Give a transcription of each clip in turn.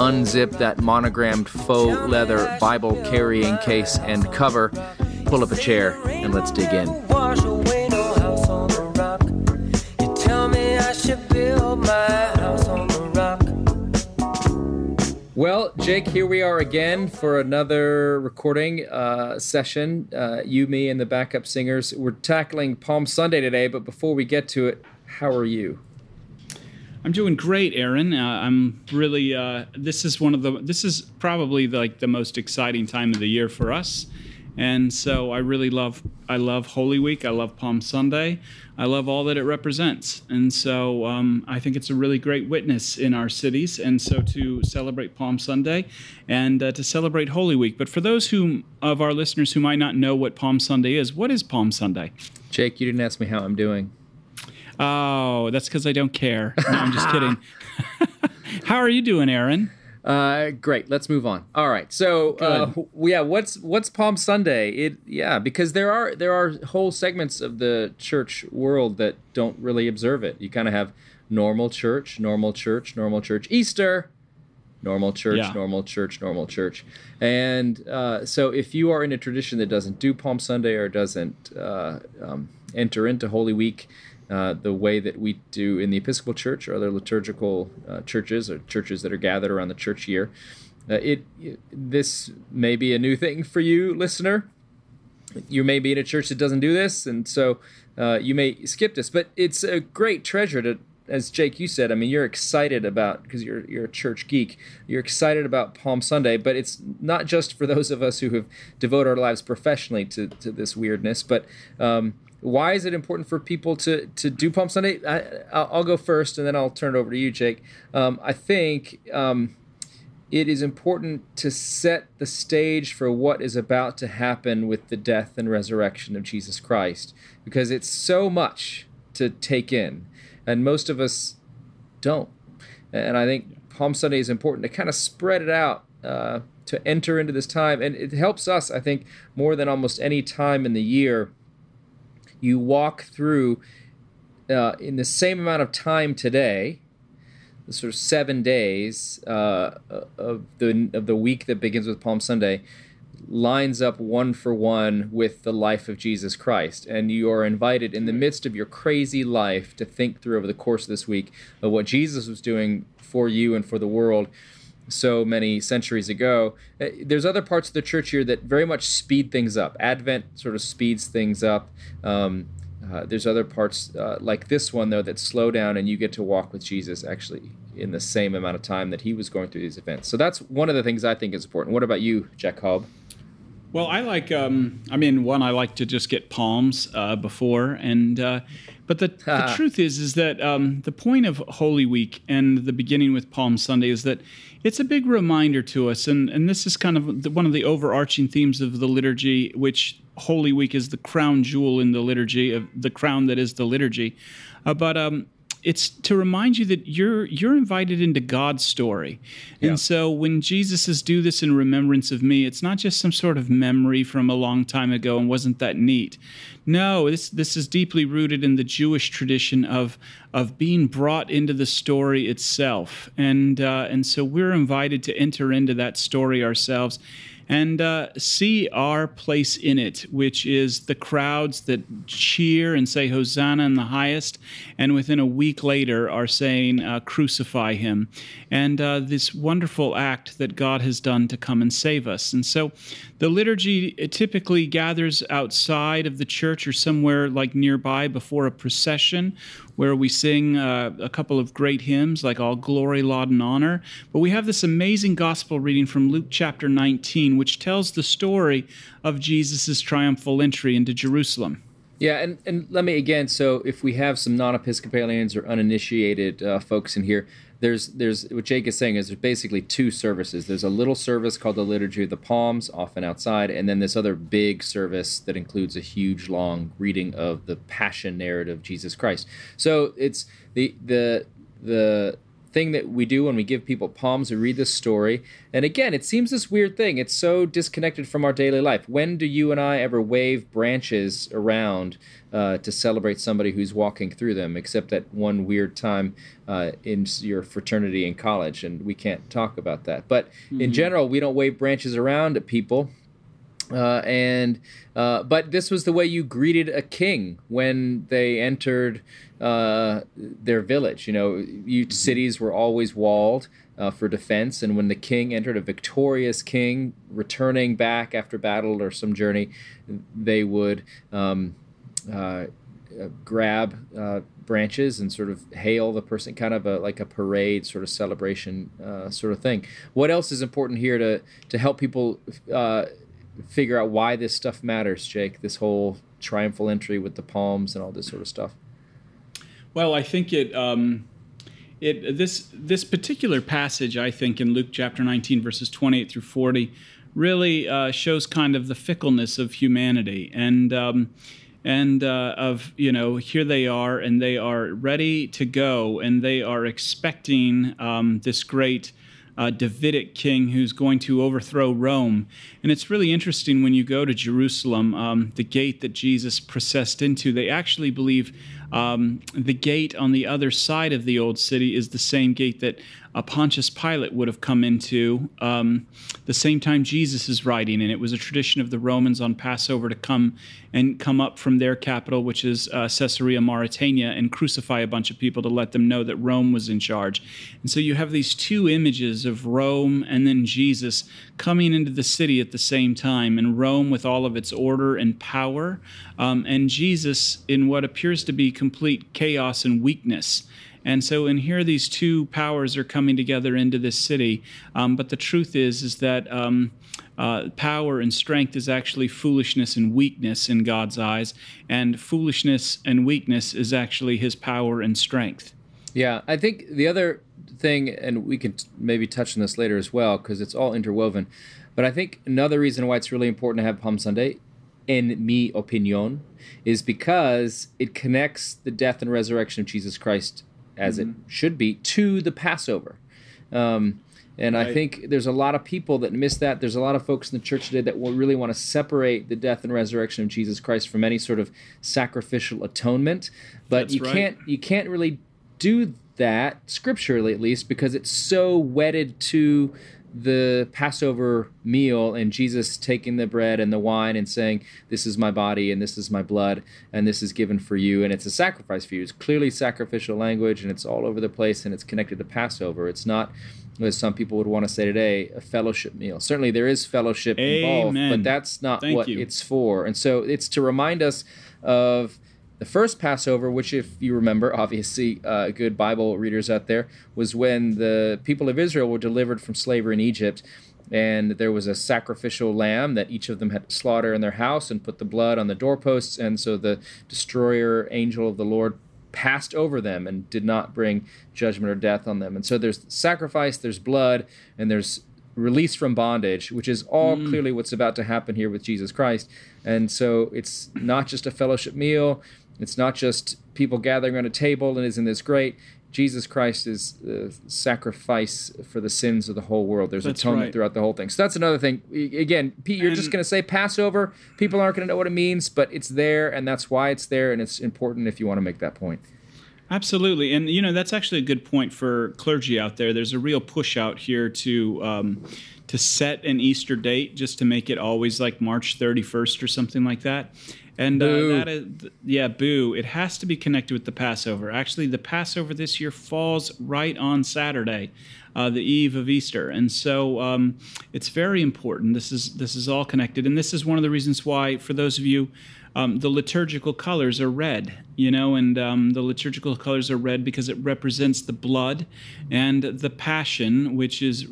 unzip that monogrammed faux leather Bible carrying case and cover, pull up a chair, and let's dig in. Well, Jake, here we are again for another recording uh, session. Uh, you, me, and the backup singers. We're tackling Palm Sunday today, but before we get to it, how are you? I'm doing great, Aaron. Uh, I'm really. Uh, this is one of the. This is probably the, like the most exciting time of the year for us, and so I really love. I love Holy Week. I love Palm Sunday. I love all that it represents, and so um, I think it's a really great witness in our cities. And so to celebrate Palm Sunday, and uh, to celebrate Holy Week. But for those who of our listeners who might not know what Palm Sunday is, what is Palm Sunday? Jake, you didn't ask me how I'm doing. Oh, that's because I don't care. No, I'm just kidding. How are you doing, Aaron? Uh, great. Let's move on. All right. So, uh, yeah, what's what's Palm Sunday? It yeah, because there are there are whole segments of the church world that don't really observe it. You kind of have normal church, normal church, normal church, Easter, normal church, yeah. normal church, normal church. And uh, so, if you are in a tradition that doesn't do Palm Sunday or doesn't uh, um, enter into Holy Week, uh, the way that we do in the Episcopal Church or other liturgical uh, churches or churches that are gathered around the church year. Uh, it, it, this may be a new thing for you, listener. You may be in a church that doesn't do this, and so uh, you may skip this. But it's a great treasure to, as Jake you said. I mean, you're excited about because you're you're a church geek. You're excited about Palm Sunday, but it's not just for those of us who have devoted our lives professionally to to this weirdness, but um, why is it important for people to to do Palm Sunday? I, will go first, and then I'll turn it over to you, Jake. Um, I think um, it is important to set the stage for what is about to happen with the death and resurrection of Jesus Christ, because it's so much to take in, and most of us don't. And I think Palm Sunday is important to kind of spread it out. Uh, to enter into this time, and it helps us, I think, more than almost any time in the year you walk through uh, in the same amount of time today, the sort of seven days uh, of the of the week that begins with Palm Sunday, lines up one for one with the life of Jesus Christ. And you are invited in the midst of your crazy life to think through over the course of this week of what Jesus was doing for you and for the world so many centuries ago. Uh, there's other parts of the church here that very much speed things up. Advent sort of speeds things up. Um, uh, there's other parts uh, like this one though that slow down, and you get to walk with Jesus actually in the same amount of time that he was going through these events. So that's one of the things I think is important. What about you, Jacob? Well, I like. Um, I mean, one, I like to just get palms uh, before, and uh, but the, the truth is, is that um, the point of Holy Week and the beginning with Palm Sunday is that it's a big reminder to us, and and this is kind of the, one of the overarching themes of the liturgy, which Holy Week is the crown jewel in the liturgy of the crown that is the liturgy. Uh, but um, it's to remind you that you're you're invited into God's story. Yeah. And so when Jesus says do this in remembrance of me, it's not just some sort of memory from a long time ago and wasn't that neat. No, this this is deeply rooted in the Jewish tradition of of being brought into the story itself. And uh, and so we're invited to enter into that story ourselves and uh, see our place in it, which is the crowds that cheer and say Hosanna in the highest, and within a week later are saying, uh, Crucify him. And uh, this wonderful act that God has done to come and save us. And so the liturgy typically gathers outside of the church or somewhere like nearby before a procession where we sing uh, a couple of great hymns like All Glory, Laud, and Honor. But we have this amazing gospel reading from Luke chapter 19, which tells the story of Jesus' triumphal entry into Jerusalem. Yeah, and, and let me again. So, if we have some non-Episcopalians or uninitiated uh, folks in here, there's there's what Jake is saying is there's basically two services. There's a little service called the Liturgy of the Palms, often outside, and then this other big service that includes a huge long reading of the Passion narrative of Jesus Christ. So it's the the the thing that we do when we give people palms, we read this story. And again, it seems this weird thing. It's so disconnected from our daily life. When do you and I ever wave branches around uh, to celebrate somebody who's walking through them, except at one weird time uh, in your fraternity in college? And we can't talk about that. But mm-hmm. in general, we don't wave branches around at people. Uh, and uh, but this was the way you greeted a king when they entered uh, their village. You know, you, mm-hmm. cities were always walled uh, for defense, and when the king entered, a victorious king returning back after battle or some journey, they would um, uh, uh, grab branches and sort of hail the person, kind of a, like a parade sort of celebration sort of thing. What else is important here to to help people? Figure out why this stuff matters, Jake. This whole triumphal entry with the palms and all this sort of stuff. Well, I think it. Um, it this this particular passage, I think, in Luke chapter 19, verses 28 through 40, really uh, shows kind of the fickleness of humanity and. Um, and uh, of you know here they are and they are ready to go and they are expecting um, this great uh, Davidic king who's going to overthrow Rome. And it's really interesting when you go to Jerusalem, um, the gate that Jesus processed into, they actually believe um, the gate on the other side of the old city is the same gate that uh, Pontius Pilate would have come into um, the same time Jesus is riding and it was a tradition of the Romans on Passover to come and come up from their capital, which is uh, Caesarea Maritima, and crucify a bunch of people to let them know that Rome was in charge. And so you have these two images of Rome and then Jesus coming into the city at the same time, and Rome with all of its order and power, um, and Jesus in what appears to be complete chaos and weakness. And so, in here these two powers are coming together into this city. Um, but the truth is, is that um, uh, power and strength is actually foolishness and weakness in God's eyes, and foolishness and weakness is actually His power and strength. Yeah, I think the other thing, and we can maybe touch on this later as well, because it's all interwoven. But I think another reason why it's really important to have Palm Sunday, in mi opinion, is because it connects the death and resurrection of Jesus Christ as mm-hmm. it should be, to the Passover. Um, and right. I think there's a lot of people that miss that. There's a lot of folks in the church today that will really want to separate the death and resurrection of Jesus Christ from any sort of sacrificial atonement. But That's you right. can't you can't really do that scripturally at least because it's so wedded to the Passover meal and Jesus taking the bread and the wine and saying, This is my body and this is my blood and this is given for you. And it's a sacrifice for you. It's clearly sacrificial language and it's all over the place and it's connected to Passover. It's not, as some people would want to say today, a fellowship meal. Certainly there is fellowship Amen. involved, but that's not Thank what you. it's for. And so it's to remind us of the first Passover, which, if you remember, obviously, uh, good Bible readers out there, was when the people of Israel were delivered from slavery in Egypt. And there was a sacrificial lamb that each of them had to slaughter in their house and put the blood on the doorposts. And so the destroyer angel of the Lord passed over them and did not bring judgment or death on them. And so there's sacrifice, there's blood, and there's release from bondage, which is all mm. clearly what's about to happen here with Jesus Christ. And so it's not just a fellowship meal, it's not just people gathering around a table and isn't this great. Jesus Christ is the sacrifice for the sins of the whole world. There's that's atonement right. throughout the whole thing. So that's another thing. Again, Pete, you're and, just going to say Passover. People aren't going to know what it means, but it's there, and that's why it's there, and it's important if you want to make that point. Absolutely, and you know that's actually a good point for clergy out there. There's a real push out here to um, to set an Easter date just to make it always like March 31st or something like that. And uh, that is, yeah, boo. It has to be connected with the Passover. Actually, the Passover this year falls right on Saturday, uh, the eve of Easter, and so um, it's very important. This is this is all connected, and this is one of the reasons why, for those of you, um, the liturgical colors are red. You know, and um, the liturgical colors are red because it represents the blood and the passion, which is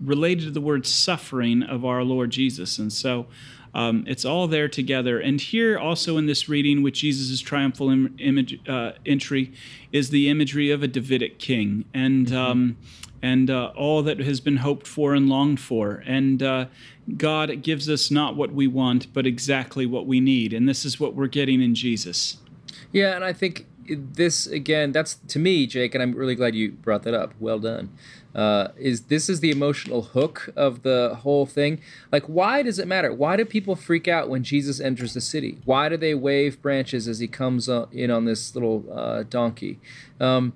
related to the word suffering of our Lord Jesus, and so Um, it's all there together. And here, also in this reading, with Jesus' triumphal Im- image, uh, entry, is the imagery of a Davidic king. And mm-hmm. um, and uh, all that has been hoped for and longed for. And uh, God gives us not what we want, but exactly what we need. And this is what we're getting in Jesus. Yeah, and I think this again that's to me jake and i'm really glad you brought that up. Well done. Uh, is this is the emotional hook of the whole thing. Like why does it matter? Why do people freak out when jesus enters the city? Why do they wave branches as he comes uh, in on this little uh, donkey? Um,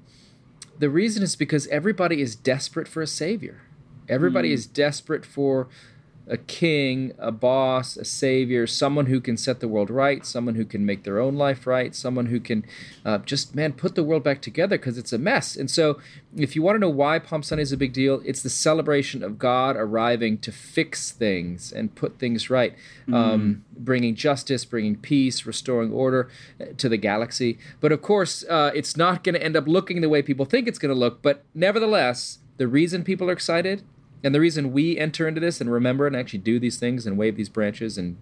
the reason is because everybody is desperate for a savior. Everybody mm. is desperate for a king, a boss, a savior, someone who can set the world right, someone who can make their own life right, someone who can uh, just, man, put the world back together because it's a mess. And so, if you want to know why Palm Sunday is a big deal, it's the celebration of God arriving to fix things and put things right, mm. um, bringing justice, bringing peace, restoring order uh, to the galaxy. But of course, uh, it's not going to end up looking the way people think it's going to look. But nevertheless, the reason people are excited and the reason we enter into this and remember and actually do these things and wave these branches and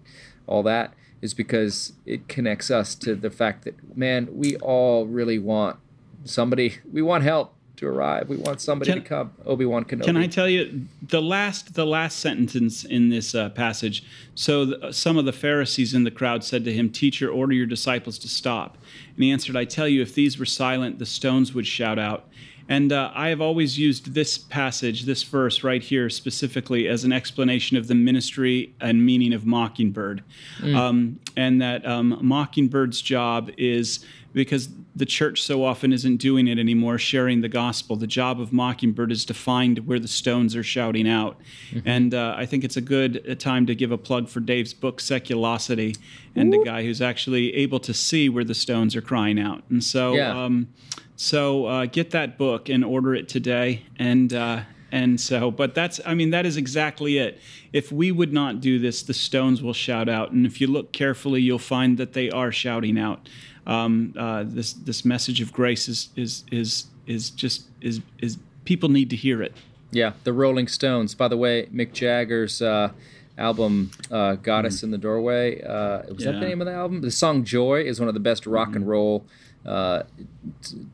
all that is because it connects us to the fact that, man, we all really want somebody, we want help to arrive. We want somebody can, to come. Obi Wan Kenobi. Can I tell you the last the last sentence in this uh, passage? So the, some of the Pharisees in the crowd said to him, "Teacher, order your disciples to stop." And he answered, "I tell you, if these were silent, the stones would shout out." And uh, I have always used this passage, this verse right here specifically, as an explanation of the ministry and meaning of Mockingbird. Mm. Um, and that um, Mockingbird's job is because the church so often isn't doing it anymore, sharing the gospel. The job of Mockingbird is to find where the stones are shouting out. Mm-hmm. And uh, I think it's a good uh, time to give a plug for Dave's book, Seculosity, and Ooh. a guy who's actually able to see where the stones are crying out. And so, yeah. um, so uh, get that book and order it today. And uh, and so, but that's I mean that is exactly it. If we would not do this, the stones will shout out. And if you look carefully, you'll find that they are shouting out. Um, uh, this this message of grace is is is is just is is people need to hear it. Yeah, the Rolling Stones. By the way, Mick Jagger's. Uh, album uh, "Goddess mm. in the Doorway." Uh, was yeah. that the name of the album? The song "Joy" is one of the best rock mm. and roll uh,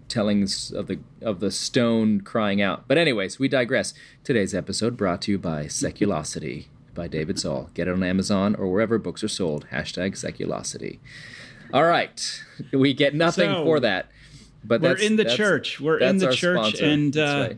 tellings of the of the stone crying out. But anyways, we digress. Today's episode brought to you by Seculosity by David Zahl. Get it on Amazon or wherever books are sold. Hashtag Seculosity. All right, we get nothing so, for that. But we're in the church. We're in the church, sponsor. and uh, right.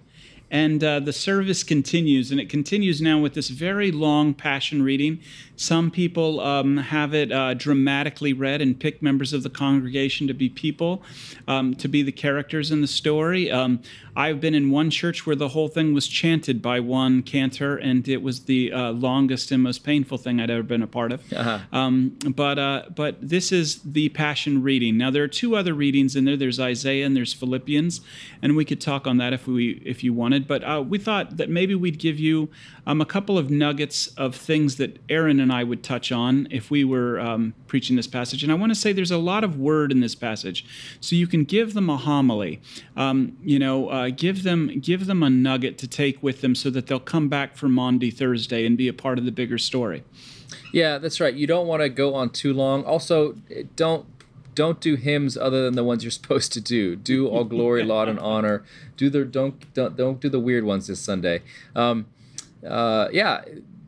And uh, the service continues, and it continues now with this very long passion reading some people um, have it uh, dramatically read and pick members of the congregation to be people, um, to be the characters in the story. Um, I've been in one church where the whole thing was chanted by one cantor, and it was the uh, longest and most painful thing I'd ever been a part of. Uh-huh. Um, but uh, but this is the Passion reading. Now there are two other readings in there. There's Isaiah and there's Philippians, and we could talk on that if we if you wanted. But uh, we thought that maybe we'd give you um, a couple of nuggets of things that Aaron and I would touch on if we were um, preaching this passage. And I want to say there's a lot of word in this passage, so you can give them a homily. Um, you know, uh, give them give them a nugget to take with them, so that they'll come back for Maundy Thursday and be a part of the bigger story. Yeah, that's right. You don't want to go on too long. Also, don't don't do hymns other than the ones you're supposed to do. Do all glory, laud, and honor. Do the don't don't don't do the weird ones this Sunday. Um, uh, yeah,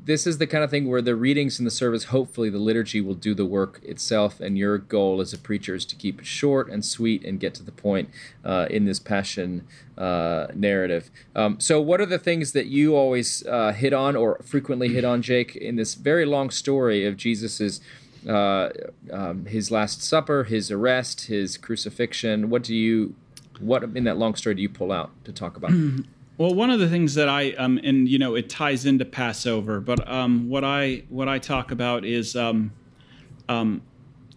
this is the kind of thing where the readings in the service, hopefully, the liturgy will do the work itself. And your goal as a preacher is to keep it short and sweet and get to the point uh, in this passion uh, narrative. Um, so, what are the things that you always uh, hit on or frequently hit on, Jake, in this very long story of Jesus's? Uh, um, his last supper, his arrest, his crucifixion. What do you, what in that long story do you pull out to talk about? Well, one of the things that I um, and you know it ties into Passover, but um, what I what I talk about is um, um,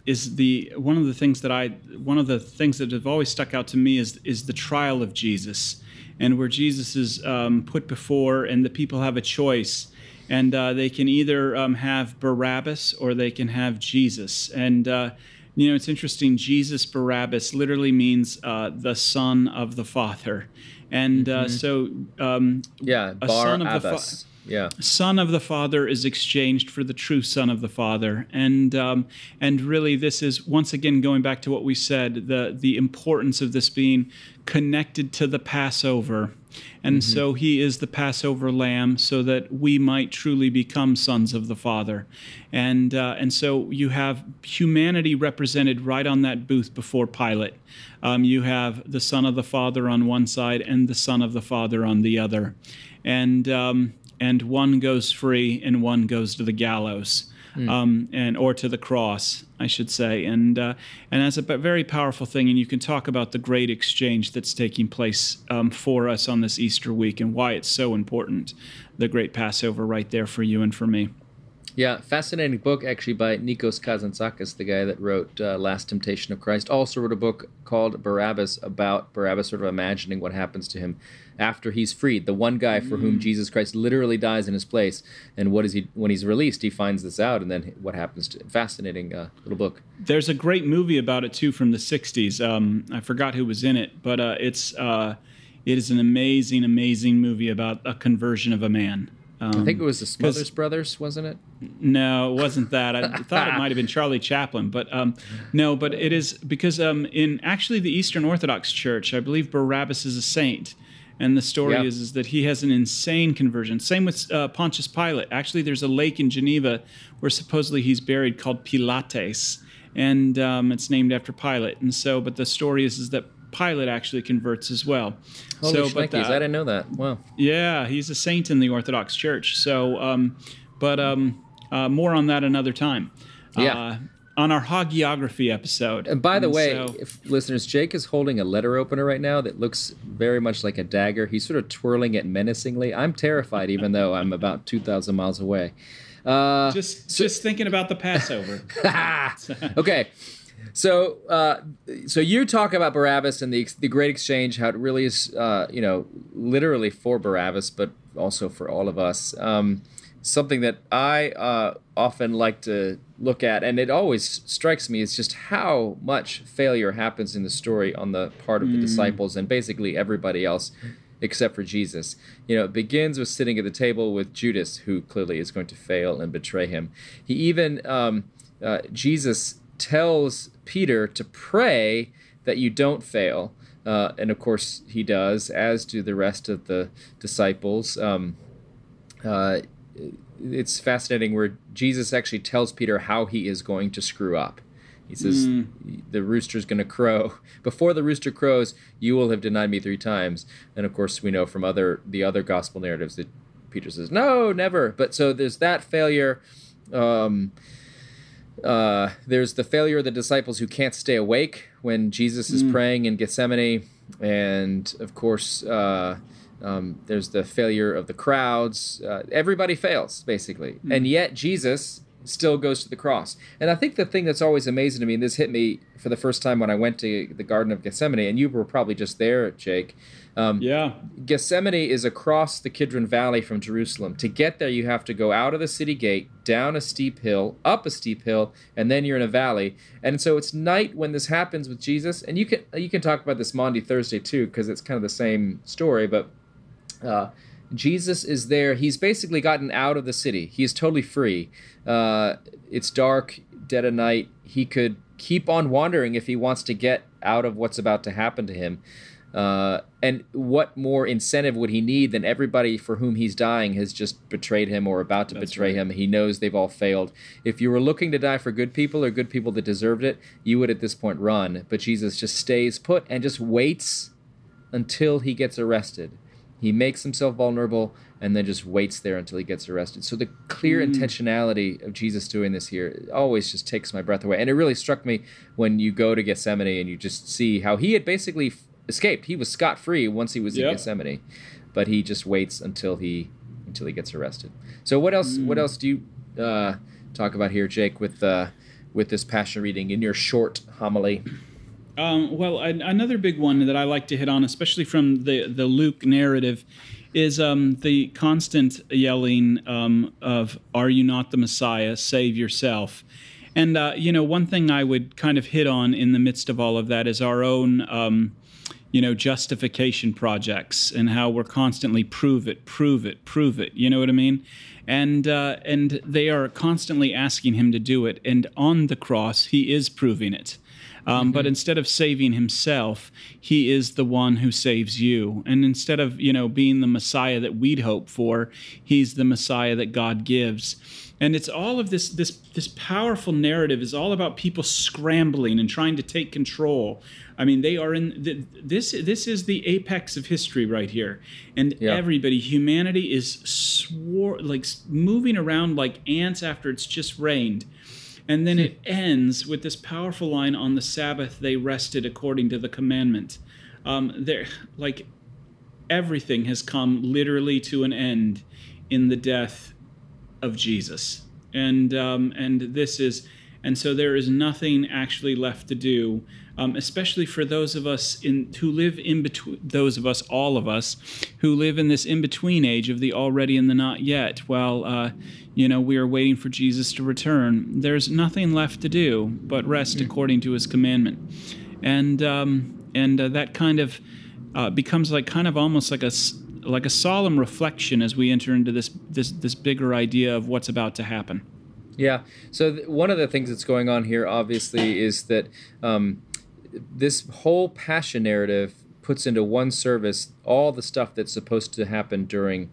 is the one of the things that I one of the things that have always stuck out to me is is the trial of Jesus, and where Jesus is um, put before, and the people have a choice, and uh, they can either um, have Barabbas or they can have Jesus, and uh, you know it's interesting. Jesus Barabbas literally means uh, the son of the Father and uh, mm-hmm. so um, yeah, Bar son of Abbas. fa- Yeah. Son of the Father is exchanged for the true Son of the Father, and um, and really, this is once again going back to what we said the the importance of this being connected to the Passover. And mm-hmm. so he is the Passover lamb so that we might truly become sons of the Father. And, uh, and so you have humanity represented right on that booth before Pilate. Um, you have the Son of the Father on one side and the Son of the Father on the other. And, um, and one goes free and one goes to the gallows mm. um, and or to the cross, I should say, and uh, and that's a very powerful thing. And you can talk about the great exchange that's taking place um, for us on this Easter week and why it's so important. The great Passover, right there for you and for me. Yeah, fascinating book actually by Nikos Kazantzakis, the guy that wrote uh, Last Temptation of Christ. Also wrote a book called Barabbas about Barabbas, sort of imagining what happens to him after he's freed. The one guy for mm. whom Jesus Christ literally dies in his place, and what is he when he's released? He finds this out, and then what happens to fascinating uh, little book. There's a great movie about it too from the '60s. Um, I forgot who was in it, but uh, it's uh, it is an amazing, amazing movie about a conversion of a man. Um, I think it was the Smothers Brothers, wasn't it? No, it wasn't that. I thought it might have been Charlie Chaplin, but um, no. But it is because um, in actually the Eastern Orthodox Church, I believe Barabbas is a saint, and the story yep. is, is that he has an insane conversion. Same with uh, Pontius Pilate. Actually, there's a lake in Geneva where supposedly he's buried called Pilates, and um, it's named after Pilate. And so, but the story is, is that Pilate actually converts as well. Holy so, but I didn't know that. Wow. Yeah, he's a saint in the Orthodox Church. So, um, but um, uh, more on that another time. Yeah. Uh, on our hagiography episode. And by the and way, so, if listeners, Jake is holding a letter opener right now that looks very much like a dagger. He's sort of twirling it menacingly. I'm terrified, even though I'm about two thousand miles away. Uh, just so, just thinking about the Passover. okay. So, uh, so you talk about Barabbas and the the great exchange, how it really is, uh, you know, literally for Barabbas, but also for all of us. Um, something that I uh, often like to look at, and it always strikes me, is just how much failure happens in the story on the part of the mm. disciples and basically everybody else except for Jesus. You know, it begins with sitting at the table with Judas, who clearly is going to fail and betray him. He even, um, uh, Jesus tells Peter to pray that you don't fail. Uh, and of course, he does, as do the rest of the disciples. Um, uh, it's fascinating where Jesus actually tells Peter how he is going to screw up. He says, mm. The rooster's going to crow. Before the rooster crows, you will have denied me three times. And of course, we know from other the other gospel narratives that Peter says, No, never. But so there's that failure. Um, uh, there's the failure of the disciples who can't stay awake when Jesus is mm. praying in Gethsemane. And of course, uh, um, there's the failure of the crowds. Uh, everybody fails, basically. Mm. And yet, Jesus still goes to the cross. And I think the thing that's always amazing to me, and this hit me for the first time when I went to the Garden of Gethsemane, and you were probably just there, Jake. Um, yeah. Gethsemane is across the Kidron Valley from Jerusalem. To get there, you have to go out of the city gate, down a steep hill, up a steep hill, and then you're in a valley. And so it's night when this happens with Jesus. And you can you can talk about this Maundy Thursday too, because it's kind of the same story. But uh, Jesus is there. He's basically gotten out of the city. He is totally free. Uh, it's dark, dead of night. He could keep on wandering if he wants to get out of what's about to happen to him. Uh, and what more incentive would he need than everybody for whom he's dying has just betrayed him or about to That's betray right. him? He knows they've all failed. If you were looking to die for good people or good people that deserved it, you would at this point run. But Jesus just stays put and just waits until he gets arrested. He makes himself vulnerable and then just waits there until he gets arrested. So the clear mm. intentionality of Jesus doing this here always just takes my breath away. And it really struck me when you go to Gethsemane and you just see how he had basically escaped. He was scot free once he was yep. in Gethsemane, but he just waits until he until he gets arrested. So what else? Mm. What else do you uh, talk about here, Jake, with uh, with this passion reading in your short homily? Um, well, another big one that I like to hit on, especially from the the Luke narrative, is um, the constant yelling um, of "Are you not the Messiah? Save yourself." And uh, you know, one thing I would kind of hit on in the midst of all of that is our own um, you know, justification projects and how we're constantly prove it, prove it, prove it. You know what I mean? And uh, and they are constantly asking him to do it. And on the cross, he is proving it. Um, mm-hmm. But instead of saving himself, he is the one who saves you. And instead of you know being the Messiah that we'd hope for, he's the Messiah that God gives and it's all of this this this powerful narrative is all about people scrambling and trying to take control i mean they are in the, this this is the apex of history right here and yeah. everybody humanity is swore like moving around like ants after it's just rained and then it ends with this powerful line on the sabbath they rested according to the commandment um, there like everything has come literally to an end in the death of Jesus. And um, and this is and so there is nothing actually left to do, um, especially for those of us in who live in between those of us, all of us, who live in this in between age of the already and the not yet. While uh, you know we are waiting for Jesus to return, there's nothing left to do but rest mm-hmm. according to His commandment, and um, and uh, that kind of uh, becomes like kind of almost like a like a solemn reflection as we enter into this this this bigger idea of what's about to happen. Yeah. So th- one of the things that's going on here, obviously, is that um, this whole passion narrative puts into one service all the stuff that's supposed to happen during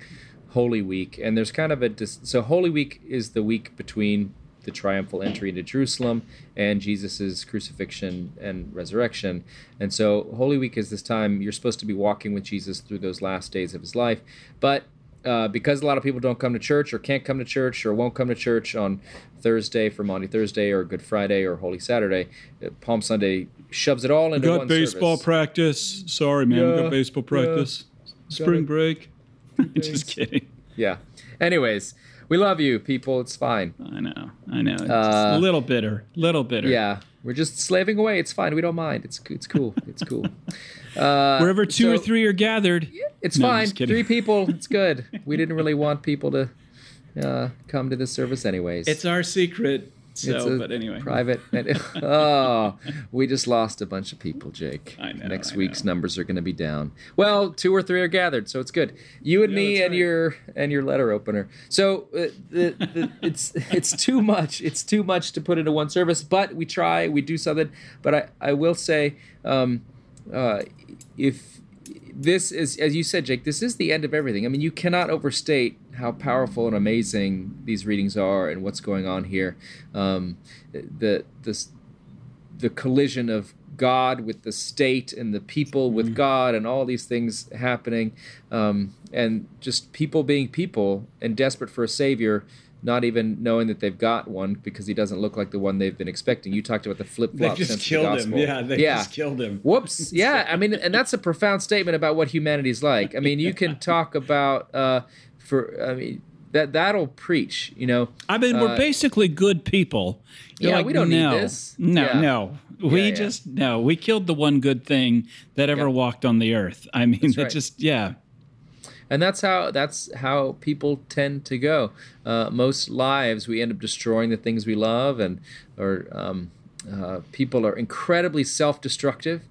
Holy Week, and there's kind of a dis- so Holy Week is the week between the triumphal entry into Jerusalem and Jesus's crucifixion and resurrection. And so Holy Week is this time you're supposed to be walking with Jesus through those last days of his life. But uh, because a lot of people don't come to church or can't come to church or won't come to church on Thursday for Maundy Thursday or Good Friday or Holy Saturday, uh, Palm Sunday shoves it all into we got one baseball service. practice. Sorry, man. Yeah, we got baseball practice. Yeah, Spring break. Just kidding. Yeah. Anyways, we love you, people. It's fine. I know. I know. It's uh, a little bitter. Little bitter. Yeah. We're just slaving away. It's fine. We don't mind. It's it's cool. It's cool. Uh, Wherever two so, or three are gathered, it's no, fine. Three people. It's good. We didn't really want people to uh, come to this service, anyways. It's our secret. So, but anyway, private. oh, we just lost a bunch of people, Jake. I know. Next I week's know. numbers are going to be down. Well, two or three are gathered, so it's good. You and yeah, me and right. your and your letter opener. So uh, the, the, it's it's too much. It's too much to put into one service, but we try. We do something. But I I will say, um, uh, if this is as you said, Jake, this is the end of everything. I mean, you cannot overstate how powerful and amazing these readings are and what's going on here. Um, the this the collision of God with the state and the people with mm-hmm. God and all these things happening, um, and just people being people and desperate for a savior not even knowing that they've got one because he doesn't look like the one they've been expecting. You talked about the flip flop. They just killed him. Yeah, they yeah. just killed him. Whoops. Yeah, I mean, and that's a profound statement about what humanity's like. I mean, you can talk about uh, for. I mean, that that'll preach. You know. I mean, we're uh, basically good people. You're yeah, like, we don't no, need this. No, yeah. no. We yeah, just no. We killed the one good thing that ever walked on the earth. I mean, that right. just yeah and that's how that's how people tend to go. Uh, most lives, we end up destroying the things we love, and or um, uh, people are incredibly self-destructive,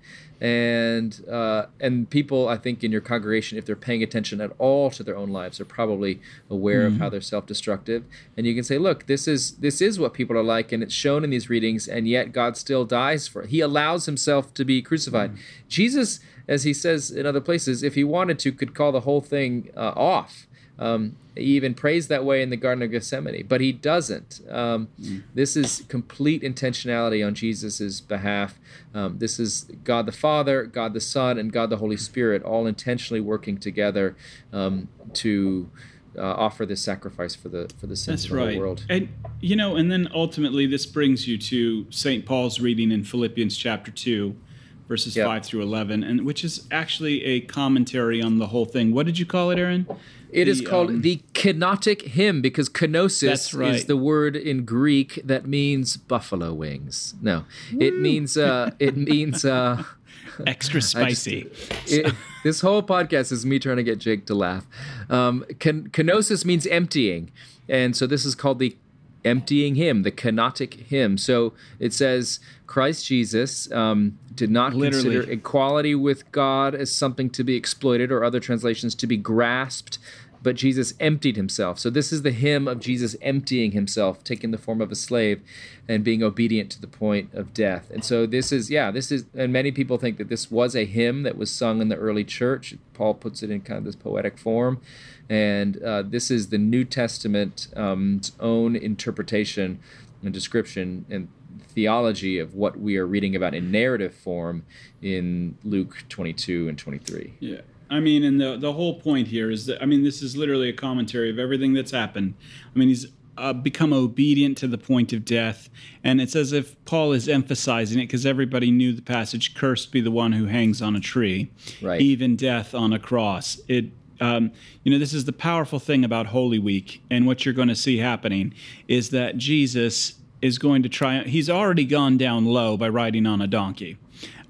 and uh, and people, I think, in your congregation, if they're paying attention at all to their own lives, are probably aware mm-hmm. of how they're self-destructive, and you can say, look, this is this is what people are like, and it's shown in these readings, and yet God still dies for it. He allows Himself to be crucified. Mm-hmm. Jesus as he says in other places, if he wanted to, could call the whole thing uh, off. Um, he even prays that way in the Garden of Gethsemane, but he doesn't. Um, mm. This is complete intentionality on Jesus' behalf. Um, this is God the Father, God the Son, and God the Holy Spirit all intentionally working together um, to. Uh, offer this sacrifice for the for the sins That's of the right. world. And you know, and then ultimately this brings you to St. Paul's reading in Philippians chapter 2 verses yep. 5 through 11 and which is actually a commentary on the whole thing what did you call it aaron It the, is called um, the kenotic hymn because kenosis right. is the word in Greek that means buffalo wings. No, Woo. it means uh, it means uh, extra spicy. Just, it, this whole podcast is me trying to get Jake to laugh. Um, ken- kenosis means emptying, and so this is called the emptying hymn, the kenotic hymn. So it says Christ Jesus um, did not Literally. consider equality with God as something to be exploited, or other translations to be grasped, but Jesus emptied himself. So this is the hymn of Jesus emptying himself, taking the form of a slave and being obedient to the point of death. And so this is, yeah, this is, and many people think that this was a hymn that was sung in the early church. Paul puts it in kind of this poetic form. And uh, this is the New Testament's um, own interpretation and description and theology of what we are reading about in narrative form in Luke 22 and 23. Yeah. I mean, and the the whole point here is that I mean, this is literally a commentary of everything that's happened. I mean, he's uh, become obedient to the point of death, and it's as if Paul is emphasizing it because everybody knew the passage: "Cursed be the one who hangs on a tree, right. even death on a cross." It um, you know, this is the powerful thing about Holy Week, and what you're going to see happening is that Jesus is going to try. He's already gone down low by riding on a donkey,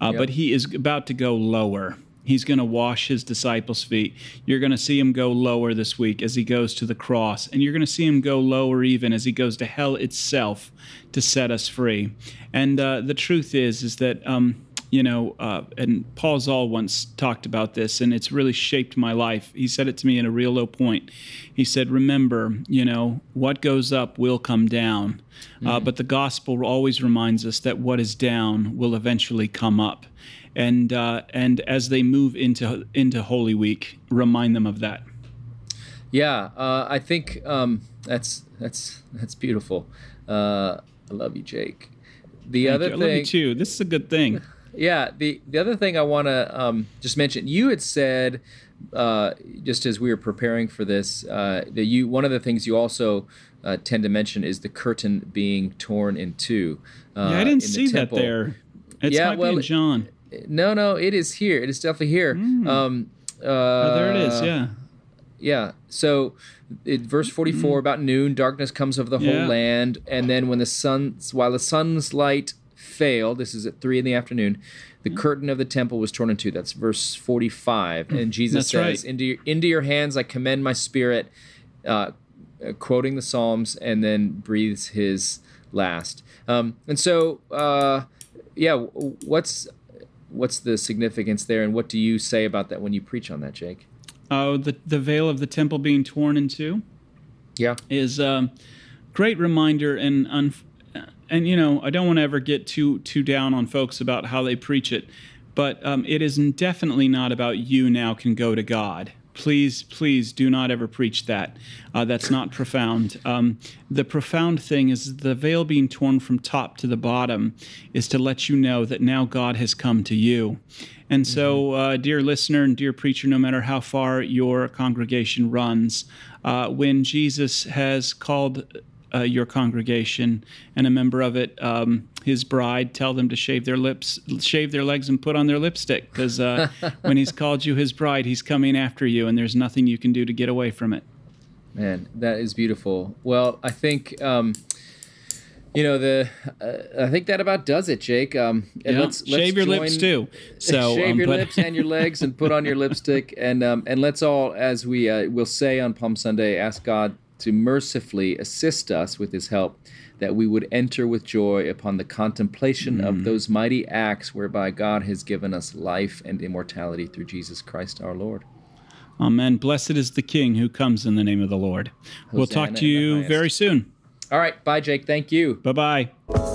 uh, yep. but he is about to go lower. He's going to wash his disciples' feet. You're going to see him go lower this week as he goes to the cross, and you're going to see him go lower even as he goes to hell itself to set us free. And uh, the truth is, is that um, you know, uh, and Paul Zahl once talked about this, and it's really shaped my life. He said it to me in a real low point. He said, Remember, you know, what goes up will come down. Uh, mm-hmm. Uh, but the gospel always reminds us that what is down will eventually come up. And, uh, and as they move into, into Holy Week, remind them of that. Yeah, uh, I think um, that's, that's, that's beautiful. Uh, I love you, Jake. The Thank other you. thing, I love you too. This is a good thing. Yeah. The the other thing I want to um, just mention, you had said uh, just as we were preparing for this, uh, that you one of the things you also uh, tend to mention is the curtain being torn in two. Uh, yeah, I didn't see that there. It's yeah, well, John. No, no, it is here. It is definitely here. Mm. Um, oh, there it is. Yeah. Yeah. So, it, verse forty-four, mm. about noon, darkness comes over the whole land, and then when the sun's while the sun's light failed, this is at three in the afternoon, the mm-hmm. curtain of the temple was torn in two. That's verse 45. And Jesus That's says, right. into, your, into your hands I commend my spirit, uh, uh, quoting the Psalms, and then breathes his last. Um, and so, uh, yeah, what's what's the significance there, and what do you say about that when you preach on that, Jake? Oh, the the veil of the temple being torn in two. Yeah, is a um, great reminder and un- and you know, I don't want to ever get too too down on folks about how they preach it, but um, it is definitely not about you now can go to God. Please, please do not ever preach that. Uh, that's not profound. Um, the profound thing is the veil being torn from top to the bottom is to let you know that now God has come to you. And so, mm-hmm. uh, dear listener and dear preacher, no matter how far your congregation runs, uh, when Jesus has called uh, your congregation and a member of it, um, his bride, tell them to shave their lips, shave their legs, and put on their lipstick. Because uh, when he's called you his bride, he's coming after you, and there's nothing you can do to get away from it. Man, that is beautiful. Well, I think. Um, you know the uh, I think that about does it, Jake. Um, and yeah. let's, let's shave your join, lips too. So shave um, your lips and your legs, and put on your lipstick, and um, and let's all, as we uh, will say on Palm Sunday, ask God to mercifully assist us with his help, that we would enter with joy upon the contemplation mm. of those mighty acts whereby God has given us life and immortality through Jesus Christ our Lord. Amen. Blessed is the King who comes in the name of the Lord. Hosanna we'll talk to you very soon. All right. Bye, Jake. Thank you. Bye bye.